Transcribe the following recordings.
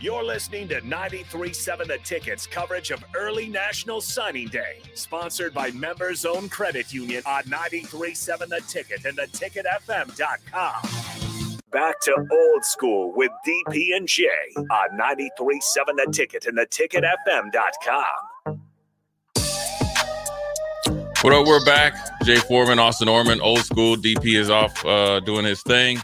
You're listening to 93.7 The Ticket's coverage of early National Signing Day, sponsored by Members Own Credit Union on 93.7 The Ticket and theticketfm.com. Back to old school with DP and J on 93.7 The Ticket and theticketfm.com. What up? We're back. Jay Foreman, Austin Orman, old school. DP is off uh, doing his thing.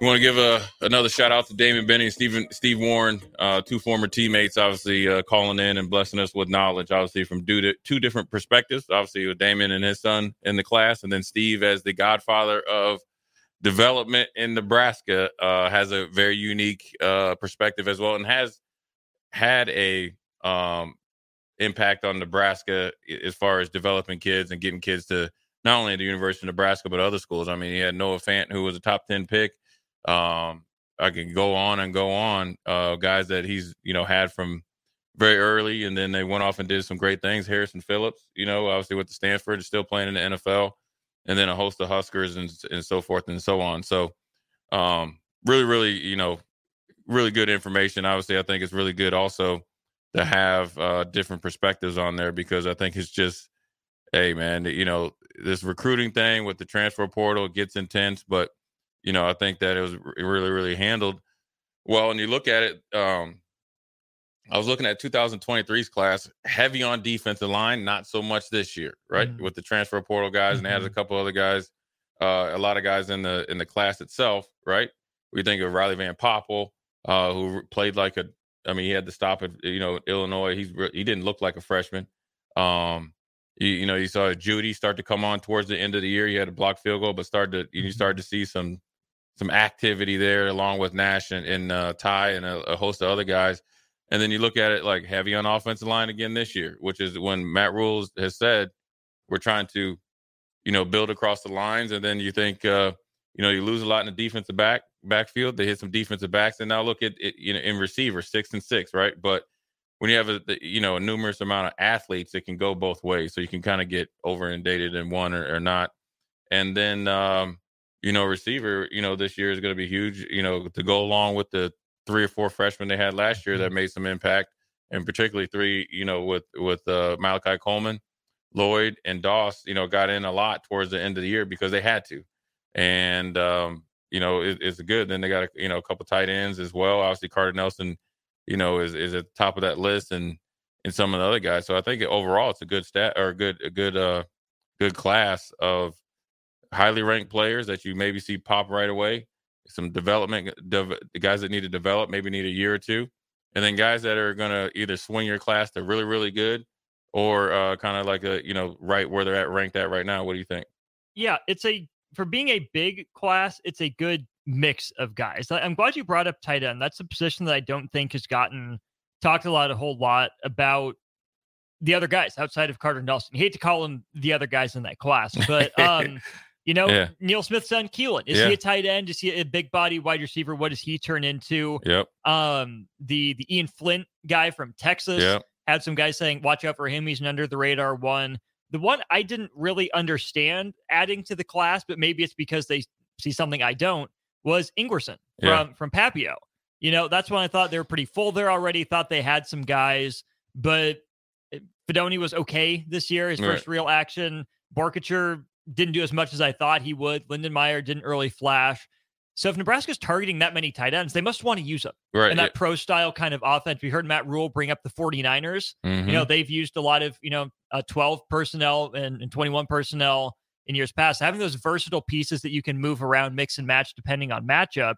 We want to give a, another shout out to Damon Benning and Stephen, Steve Warren, uh, two former teammates, obviously uh, calling in and blessing us with knowledge, obviously from two, two different perspectives. Obviously, with Damon and his son in the class, and then Steve as the godfather of development in Nebraska uh, has a very unique uh, perspective as well, and has had a um, impact on Nebraska as far as developing kids and getting kids to not only the University of Nebraska but other schools. I mean, he had Noah Fant, who was a top ten pick. Um, I can go on and go on. Uh, guys that he's you know had from very early, and then they went off and did some great things. Harrison Phillips, you know, obviously with the Stanford, is still playing in the NFL, and then a host of Huskers and and so forth and so on. So, um, really, really, you know, really good information. Obviously, I think it's really good also to have uh, different perspectives on there because I think it's just, hey, man, you know, this recruiting thing with the transfer portal gets intense, but you know, I think that it was really, really handled well. And you look at it, um, I was looking at 2023's class, heavy on defensive line, not so much this year, right? Mm-hmm. With the transfer portal guys, mm-hmm. and had a couple other guys, uh, a lot of guys in the in the class itself, right? We think of Riley Van Poppel, uh, who played like a, I mean, he had to stop at you know Illinois. He's he didn't look like a freshman. Um, you, you know, you saw Jeudy start to come on towards the end of the year. He had a block field goal, but started to you started to see some some activity there, along with Nash and, and uh, Ty and a, a, host of other guys. And then you look at it like heavy on offensive line again this year, which is when Matt Rhule's has said we're trying to, you know, build across the lines. And then you think, uh, you know, you lose a lot in the defensive back backfield. They hit some defensive backs, and now look at it, you know, in receiver six and six, right? But when you have a you know a numerous amount of athletes, it can go both ways. So you can kind of get over inundated in one or, or not. And then um, you know, receiver, you know, this year is going to be huge, you know, to go along with the three or four freshmen they had last year that mm-hmm. made some impact, and particularly three, you know, with with uh, Malachi Coleman, Lloyd, and Doss, you know, got in a lot towards the end of the year because they had to, and um, you know, it, it's good. Then they got a, you know a couple tight ends as well. Obviously, Carter Nelson, you know, is is at the top of that list, and and some of the other guys. So I think overall it's a good stat or a good a good uh good class of highly ranked players that you maybe see pop right away. Some development, the guys that need to develop, maybe need a year or two, and then guys that are going to either swing your class to really, really good, or uh, kind of like a you know right where they're at ranked at right now. What do you think? Yeah, it's a for being a big class, it's a good mix of guys. I'm glad you brought up tight end. That's a position that I don't think has gotten talked a lot, a whole lot about the other guys outside of Carter Nelson. You hate to call them the other guys in that class, but um, You know, yeah. Neil Smith's son Keelan. Is yeah. he a tight end? Is he a big body wide receiver? What does he turn into? Yep. Um, the the Ian Flint guy from Texas yep. had some guys saying, watch out for him. He's an under the radar one. The one I didn't really understand adding to the class, but maybe it's because they see something I don't, was Ingwersen from yeah. from Papio. You know, that's when I thought they were pretty full there already. Thought they had some guys, but Fidone was okay this year. His first real action. Boerkircher didn't do as much as I thought he would. Lindenmeyer didn't really flash. So if Nebraska's targeting that many tight ends, they must want to use them. Right. And that pro style kind of offense. We heard Matt Rhule bring up the 49ers. Mhm. You know, they've used a lot of, you know, uh, 12 personnel and, and 21 personnel in years past. Having those versatile pieces that you can move around, mix and match depending on matchup,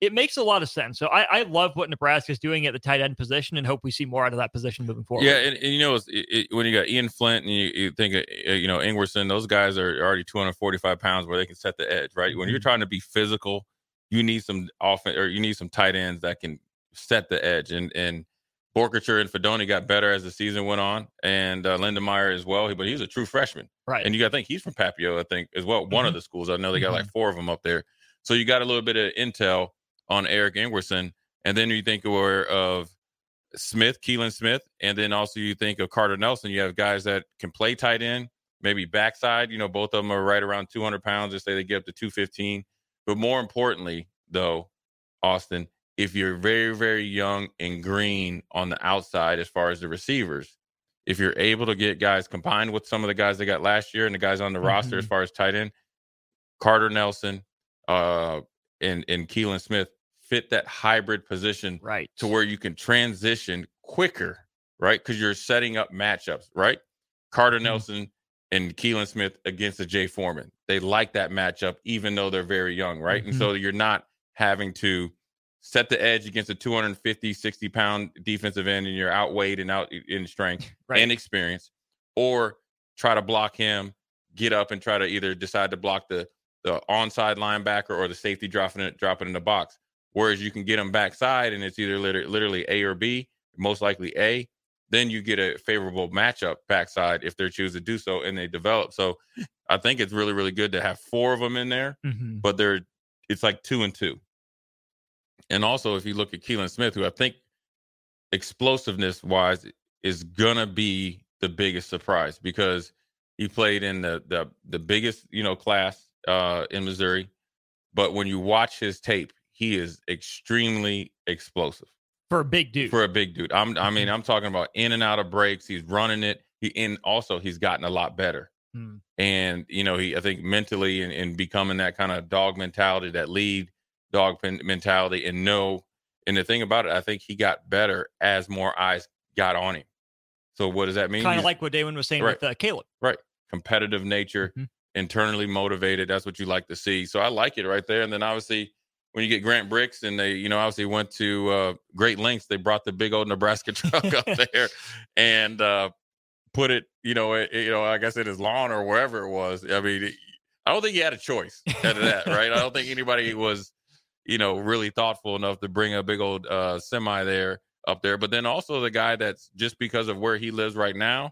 it makes a lot of sense. So I, I love what Nebraska is doing at the tight end position and hope we see more out of that position moving forward. Yeah, and, and you know, it, it, when you got Ian Flint and you, you think, uh, you know, Ingwersen, those guys are already 245 pounds where they can set the edge, right? When you're Mhm. trying to be physical, you need some offense or you need some tight ends that can set the edge. And and Boerkircher and Fidone got better as the season went on, and uh, Lindenmeyer as well. But he's a true freshman, Right. and you got to think he's from Papio, I think, as well. One of the schools. I know they got like four of them up there. So you got a little bit of intel on Eric Ingwersen, and then you think of, of Smith, Keelan Smith, and then also you think of Carter Nelson. You have guys that can play tight end, maybe backside. You know, both of them are right around 200 pounds. They say they get up to 215. But more importantly, though, Austin, if you're very, very young and green on the outside as far as the receivers, if you're able to get guys combined with some of the guys they got last year and the guys on the roster as Mhm. far as tight end, Carter Nelson uh, and and Keelan Smith fit that hybrid position right. to where you can transition quicker, right? Because you're setting up matchups, right? Carter Mhm. Nelson and Keelan Smith against the Jay Foreman. They like that matchup, even though they're very young, right? And Mhm. so you're not having to set the edge against a 250, 60 pound defensive end and you're outweighed and out in strength Right. and experience, or try to block him, get up and try to either decide to block the the onside linebacker or the safety dropping it dropping in the box. Whereas you can get them backside and it's either liter- literally A or B, most likely A. Then you get a favorable matchup backside if they choose to do so and they develop. So I think it's really, really good to have four of them in there, Mhm. but they're it's like two and two. And also, if you look at Keelan Smith, who I think explosiveness wise is gonna be the biggest surprise because he played in the the the biggest you know class uh, in Missouri, but when you watch his tape, he is extremely explosive For a big dude. for a big dude. I'm I mean I'm talking about in and out of breaks. He's running it. He and also he's gotten a lot better. Hmm. And you know he I think mentally and, and becoming that kind of dog mentality, that lead dog pen- mentality, and know. And the thing about it, I think he got better as more eyes got on him. So what does that mean? kind of like what Damon was saying Right. with uh, Caleb. right competitive nature Mhm. internally motivated that's what you like to see so i like it right there and then obviously when you get Grant Brix and they you know obviously went to uh, great lengths they brought the big old nebraska truck up there and uh, put it you know it, you know i guess in his lawn or wherever it was i mean it- i don't think he had a choice out of that right i don't think anybody was you know really thoughtful enough to bring a big old uh, semi there up there but then also the guy that's just because of where he lives right now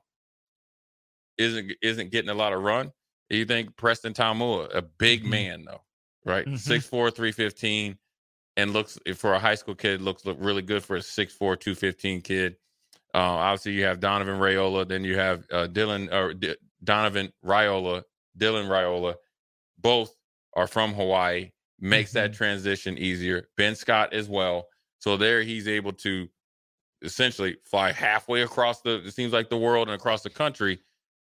isn't isn't getting a lot of run. You think Preston Taumua, a big Mhm. man though, right? Mhm. 6'4", 315, and looks for a high school kid looks look really good for a 6'4", 215 kid. Uh, obviously, you have Donovan Raiola, then you have uh, Dylan or D- Donovan Raiola, Dylan Raiola. Both are from Hawaii. Makes that transition easier. Ben Scott as well. So there, he's able to essentially fly halfway across the. It seems like the world and across the country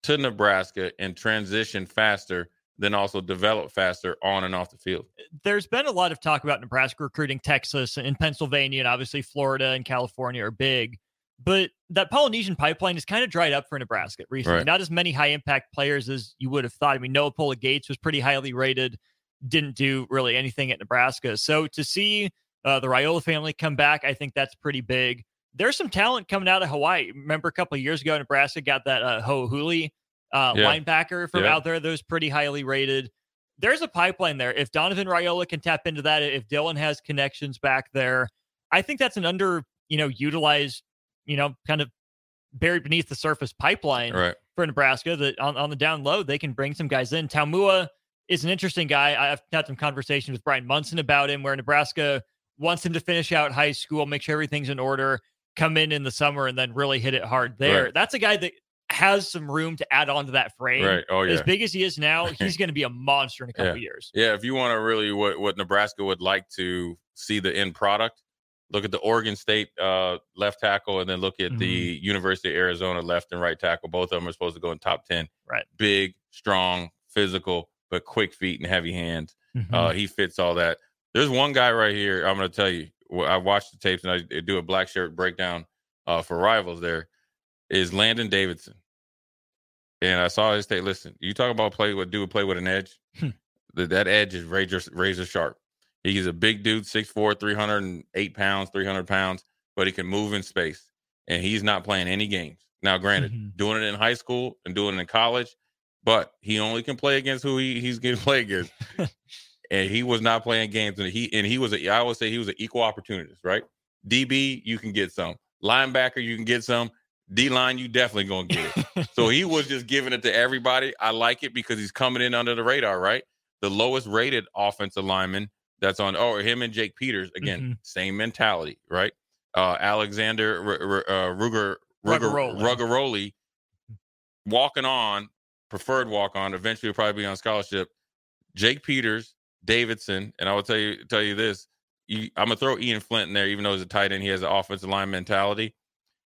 to Nebraska and transition faster, then also develop faster on and off the field. There's been a lot of talk about Nebraska recruiting Texas and Pennsylvania, and obviously Florida and California are big. But that Polynesian pipeline is kind of dried up for Nebraska recently. Right. Not as many high impact players as you would have thought. I mean, Noa Pola-Gates was pretty highly rated, didn't do really anything at Nebraska. So to see uh, the Raiola family come back, I think that's pretty big. There's some talent coming out of Hawaii. Remember a couple of years ago, Nebraska got that uh, Ho Huli uh, Yeah. linebacker from Yeah. out there that was pretty highly rated. There's a pipeline there. If Donovan Raiola can tap into that, if Dylan has connections back there, I think that's an under, you know, utilized, you know, kind of buried beneath the surface pipeline Right. for Nebraska that on, on the down low, they can bring some guys in. Taumua is an interesting guy. I've had some conversations with Brian Munson about him where Nebraska wants him to finish out high school, make sure everything's in order, come in in the summer and then really hit it hard there. Right. That's a guy that has some room to add on to that frame. Right. Oh yeah. As big as he is now, he's going to be a monster in a couple Yeah. years. Yeah. If you want to really what what Nebraska would like to see the end product, look at the Oregon State uh, left tackle, and then look at the Mm-hmm. University of Arizona left and right tackle. Both of them are supposed to go in top ten. Right. Big, strong, physical, but quick feet and heavy hands. Mhm. Uh, he fits all that. There's one guy right here. I'm going to tell you. I watched the tapes and I do a black shirt breakdown uh, for rivals. There is Landon Davidson, and I saw his tape. Listen, you talk about play with do play with an edge. Hmm. that, that edge is razor razor sharp. He's a big dude, 6'4", 308 pounds, 300 pounds, but he can move in space. And he's not playing any games. Now, granted, mm-hmm. doing it in high school and doing it in college, but he only can play against who he, he's to play against. and he was not playing games. And he and he was a, I always say he was an equal opportunist, right? DB, you can get some. Linebacker, you can get some. D line, you definitely gonna get it. so he was just giving it to everybody. I like it because he's coming in under the radar, right? The lowest rated offensive lineman that's on, oh, him and Jake Peters again, mm-hmm. same mentality, right? Uh, Alexander R- R- uh, Ruger Ruger Rugaroli walking on, preferred walk on. Eventually, will probably be on scholarship. Jake Peters, Davidson, and I will tell you tell you this. You, I'm gonna throw Ian Flint in there, even though he's a tight end. He has an offensive line mentality,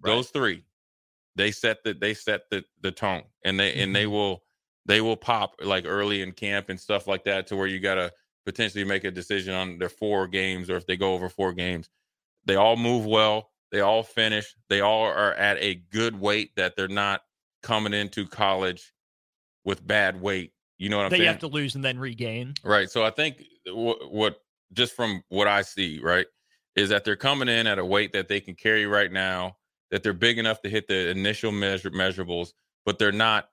Right. Those three, they set the they set the the tone, and they mm-hmm. and they mm-hmm. will they will pop like early in camp and stuff like that to where you gotta potentially make a decision on their four games or if they go over four games. They all move well they all finish. They all are at a good weight that they're not coming into college with bad weight. You know what I'm saying? you have to lose and then regain. Right. So I think what, what just from what I see, right, is that they're coming in at a weight that they can carry right now, that they're big enough to hit the initial measure measurables, but they're not.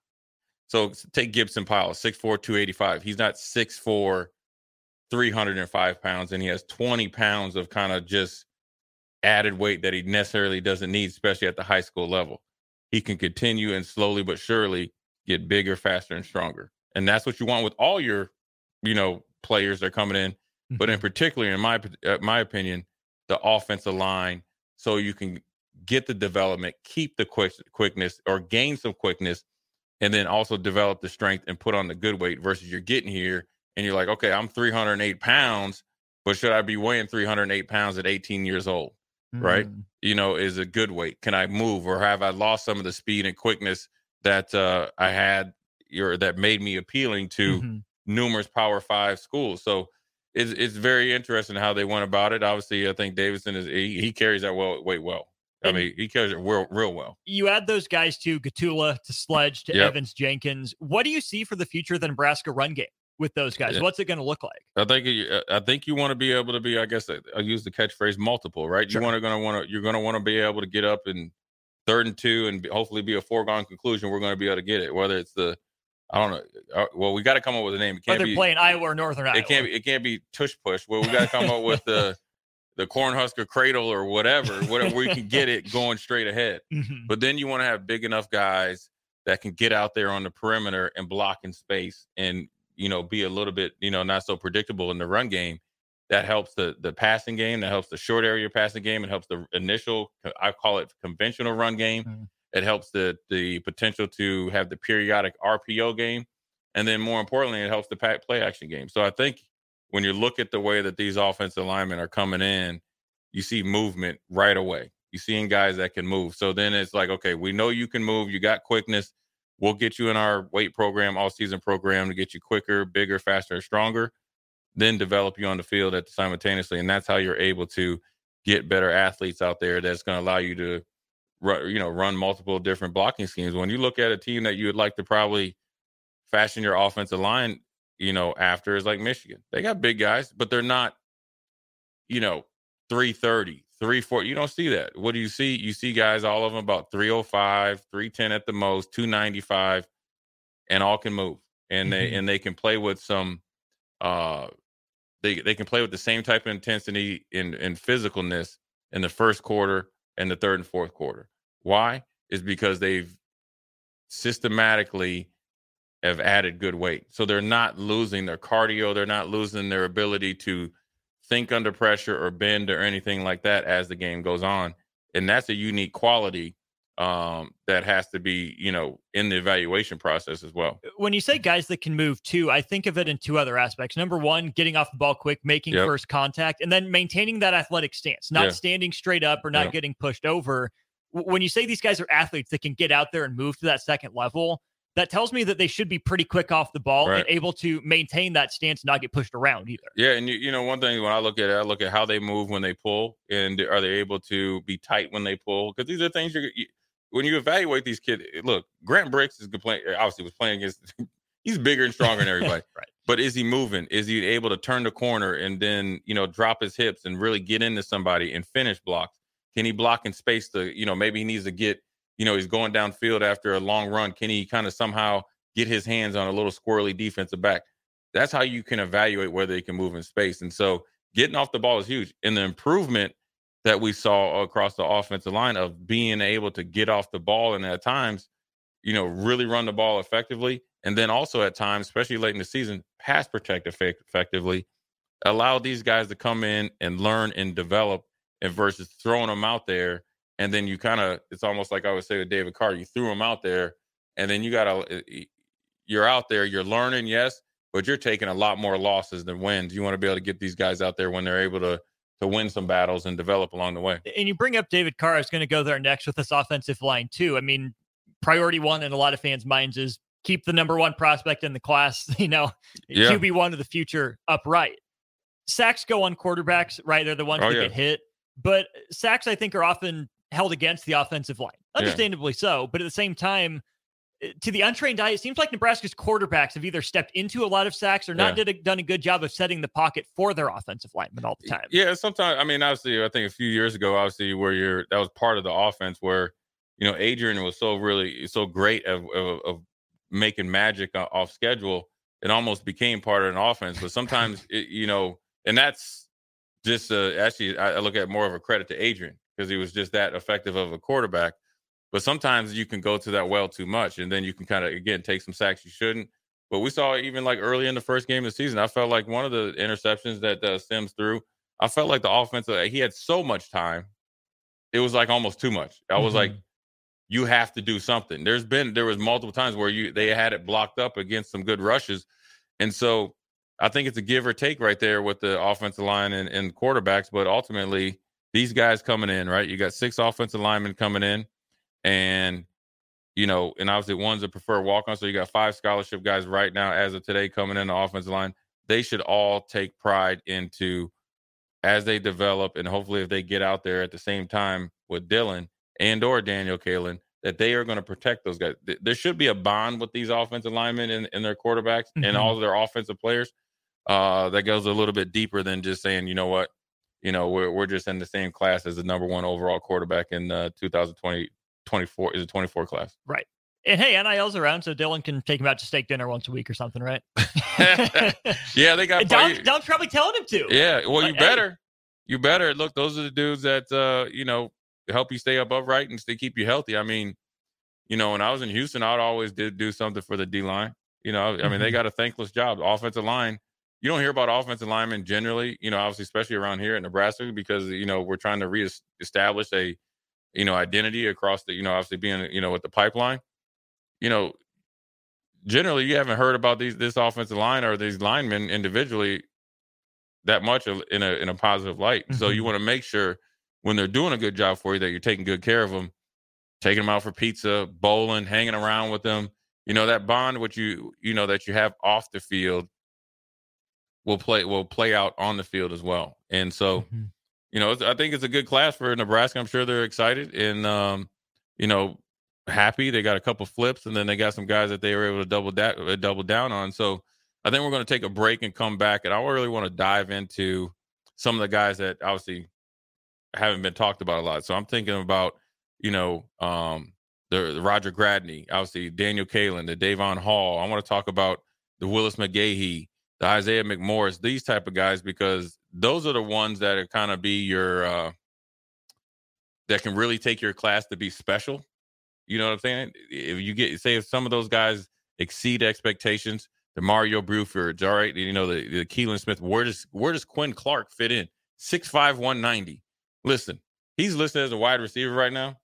So take Gibson Pyle, 6'4, 285. He's not 6'4, 305 pounds, and he has 20 pounds of kind of just added weight that he necessarily doesn't need, especially at the high school level. He can continue and slowly but surely get bigger, faster, and stronger. And that's what you want with all your, you know, players that are coming in. But in mm-hmm. particular, in my uh, my opinion, the offensive line, so you can get the development, keep the quick quickness, or gain some quickness, and then also develop the strength and put on the good weight. Versus you're getting here and you're like, okay, I'm 308 pounds, but should I be weighing 308 pounds at 18 years old? right? Mm. You know, is a good weight. Can I move or have I lost some of the speed and quickness that uh, I had or that made me appealing to mm-hmm. numerous Power Five schools? So it's it's very interesting how they went about it. Obviously, I think Davidson is he, he carries that well weight well. I mean, he carries it real, real well. You add those guys to Gottula, to Sledge, to yep. Evans Jenkins. What do you see for the future of the Nebraska run game? with those guys? What's it going to look like? I think uh, I think you want to be able to be. I guess uh, I use the catchphrase multiple, right? Sure. You want to going to want to you're going to want to be able to get up in third and two and hopefully be a foregone conclusion. We're going to be able to get it. Whether it's the I don't know. Uh, well, we got to come up with a name. It can't Whether be playing Iowa or Northern Iowa. It can't. Be, it can't be tush push. Well, we got to come up with the the cornhusker cradle or whatever. Whatever we can get it going straight ahead. Mm-hmm. But then you want to have big enough guys that can get out there on the perimeter and block in space and you know, be a little bit, you know, not so predictable in the run game, that helps the the passing game, that helps the short area passing game, it helps the initial, I call it conventional run game. Mm-hmm. It helps the the potential to have the periodic RPO game. And then more importantly, it helps the play action game. So I think when you look at the way that these offensive linemen are coming in, you see movement right away. You seeing guys that can move. So then it's like, okay, we know you can move. You got quickness. We'll get you in our weight program, all season program to get you quicker, bigger, faster, stronger. Then develop you on the field at simultaneously, and that's how you're able to get better athletes out there. That's going to allow you to, you know, run multiple different blocking schemes. When you look at a team that you would like to probably fashion your offensive line, you know, after is like Michigan. They got big guys, but they're not, you know, 330, 340. You don't see that. What do you see? You see guys, all of them about 305, 310 at the most, 295, and all can move. And they mm-hmm. and they can play with some uh they they can play with the same type of intensity and, in physicalness in the first quarter and the third and fourth quarter. Why? Is because they've systematically have added good weight. So they're not losing their cardio, they're not losing their ability to think under pressure or bend or anything like that as the game goes on. And that's a unique quality um, that has to be, you know, in the evaluation process as well. When you say guys that can move too, I think of it in two other aspects. Number one, getting off the ball quick, making yep. first contact, and then maintaining that athletic stance, not yeah. standing straight up or not getting pushed over. When you say these guys are athletes that can get out there and move to that second level, that tells me that they should be pretty quick off the ball right. and able to maintain that stance and not get pushed around either. Yeah, and you, you know one thing when I look at it, I look at how they move when they pull, and are they able to be tight when they pull? Because these are things you're you, when you evaluate these kids. Look, Grant Brix is playing. Obviously, was playing against. he's bigger and stronger than everybody. right. But is he moving? Is he able to turn the corner and then you know drop his hips and really get into somebody and finish blocks? Can he block in space to you know maybe he needs to get you know, he's going downfield after a long run. Can he kind of somehow get his hands on a little squirrely defensive back? That's how you can evaluate whether he can move in space. And so getting off the ball is huge. And the improvement that we saw across the offensive line of being able to get off the ball and at times, you know, really run the ball effectively. And then also at times, especially late in the season, pass protect effectively, allow these guys to come in and learn and develop and versus throwing them out there and then you kind of it's almost like I would say with David Carr, you threw him out there, and then you got to eh, you're out there, you're learning, yes, but you're taking a lot more losses than wins. You want to be able to get these guys out there when they're able to to win some battles and develop along the way. And you bring up David Carr. I was going to go there next with this offensive line too. I mean, priority one in a lot of fans' minds is keep the number one prospect in the class. You know, yeah. QB one of the future upright. Sacks go on quarterbacks, right? They're the ones oh, that yeah. get hit. But sacks, I think, are often held against the offensive line. Understandably yeah. so, but at the same time, eh, to the untrained eye, it seems like Nebraska's quarterbacks have either stepped into a lot of sacks or not yeah. did a, done a good job of setting the pocket for their offensive linemen all the time. Yeah, sometimes I mean, obviously, I think a few years ago, obviously, where you're that was part of the offense where you know Adrian was so really so great of, of, of making magic off schedule. It almost became part of an offense, but sometimes it, you know, and that's just uh, actually I look at more of a credit to Adrian because he was just that effective of a quarterback. But sometimes you can go to that well too much, and then you can kind of again take some sacks you shouldn't. But we saw even like early in the first game of the season, I felt like one of the interceptions that uh, Sims threw, I felt like the offensive he had so much time, it was like almost too much. I was mm-hmm. like, you have to do something. There's been there was multiple times where you they had it blocked up against some good rushes, and so I think it's a give or take right there with the offensive line and, and quarterbacks. But ultimately, these guys coming in, right? You got six offensive linemen coming in, and you know, and obviously one's a preferred walk on. So you got five scholarship guys right now as of today coming in the offensive line. They should all take pride into as they develop, and hopefully if they get out there at the same time with Dylan and or Daniel Kaelin, that they are going to protect those guys. There should be a bond with these offensive linemen and, and their quarterbacks mm-hmm. and all of their offensive players. Uh, that goes a little bit deeper than just saying, you know what, you know, we're we're just in the same class as the number one overall quarterback in the 2020 24 is a 24 class. Right. And hey, NIL's around, so Dylan can take him out to steak dinner once a week or something, right? yeah, they got. Dom, Dom's probably telling him to. Yeah, well, you better, hey. you better. Look, those are the dudes that uh, you know help you stay up upright and stay keep you healthy. I mean, you know, when I was in Houston, I'd always did do something for the D line. You know, I mean, mm-hmm. they got a thankless job. offensive line you don't hear about offensive linemen generally, you know, obviously, especially around here in Nebraska, because you know we're trying to reestablish a, you know, identity across the, you know, obviously being, you know, with the pipeline. You know, generally you haven't heard about these this offensive line or these linemen individually that much in a in a positive light. Mm-hmm. So you mm-hmm. want to make sure when they're doing a good job for you that you're taking good care of them, taking them out for pizza, bowling, hanging around with them. You know that bond, what you you know that you have off the field, will play will play out on the field as well. And so, mm-hmm. you know, I think it's a good class for Nebraska. I'm sure they're excited and um, you know happy. They got a couple flips, and then they got some guys that they were able to double da- uh, double down on. So I think we're going to take a break and come back, and I really want to dive into some of the guys that obviously haven't been talked about a lot. So I'm thinking about you know um, the, the Roger Gradney, obviously Daniel Kaelin, the Davon Hall. I want to talk about the Willis McGahee, the Isaiah McMorris, these type of guys because those are the ones that are kind of be your uh, that can really take your class to be special you know what I'm saying? If you get say if some of those guys exceed expectations, the Mario Brufords, all right, you know the, the Keelan Smith. Where does where does Quinn Clark fit in? Six five one ninety. Listen, he's listed as a wide receiver right now.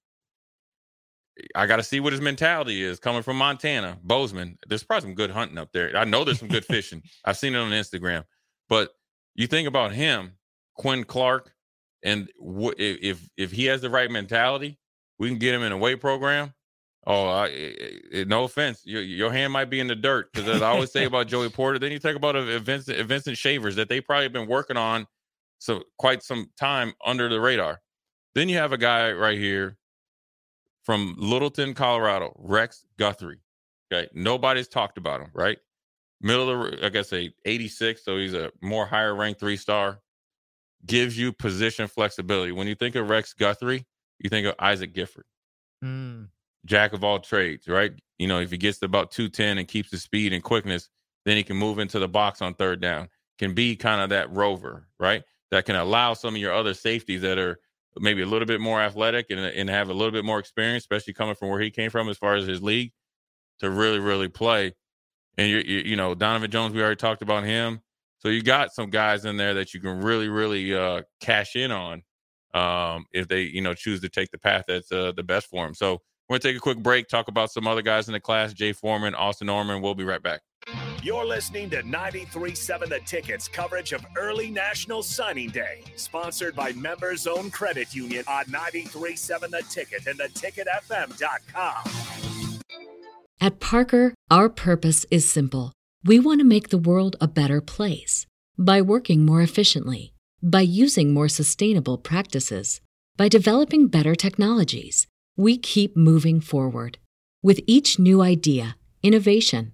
I got to see what his mentality is coming from Montana, Bozeman. There's probably some good hunting up there. I know there's some good fishing. I've seen it on Instagram. But you think about him, Quinn Clark, and w- if if he has the right mentality, we can get him in a weight program. Oh, I, it, it, no offense, your, your hand might be in the dirt because as I always say about Joey Porter. Then you talk about a, a Vincent, a Vincent Shavers that they probably been working on so quite some time under the radar. Then you have a guy right here from Littleton, Colorado, Rex Guthrie. Okay, nobody's talked about him, right? Middle of the, I guess a 86, so he's a more higher ranked three star. Gives you position flexibility. When you think of Rex Guthrie, you think of Isaac Gifford, mm. jack of all trades, right? You know, if he gets to about 210 and keeps the speed and quickness, then he can move into the box on third down, can be kind of that rover, right? That can allow some of your other safeties that are maybe a little bit more athletic and, and have a little bit more experience, especially coming from where he came from as far as his league, to really, really play. And you, you, know, Donovan Jones, we already talked about him. So you got some guys in there that you can really, really uh, cash in on um, if they you know choose to take the path that's uh, the best for them. So we're gonna take a quick break, talk about some other guys in the class, Jay Foreman, Austin Norman. We'll be right back. You're listening to 93.7 The Tickets coverage of early National Signing Day, sponsored by Members Own Credit Union on 93.7 The Ticket and theticketfm.com. At Parker, our purpose is simple. We want to make the world a better place by working more efficiently by using more sustainable practices, by developing better technologies, we keep moving forward. With each new idea, innovation,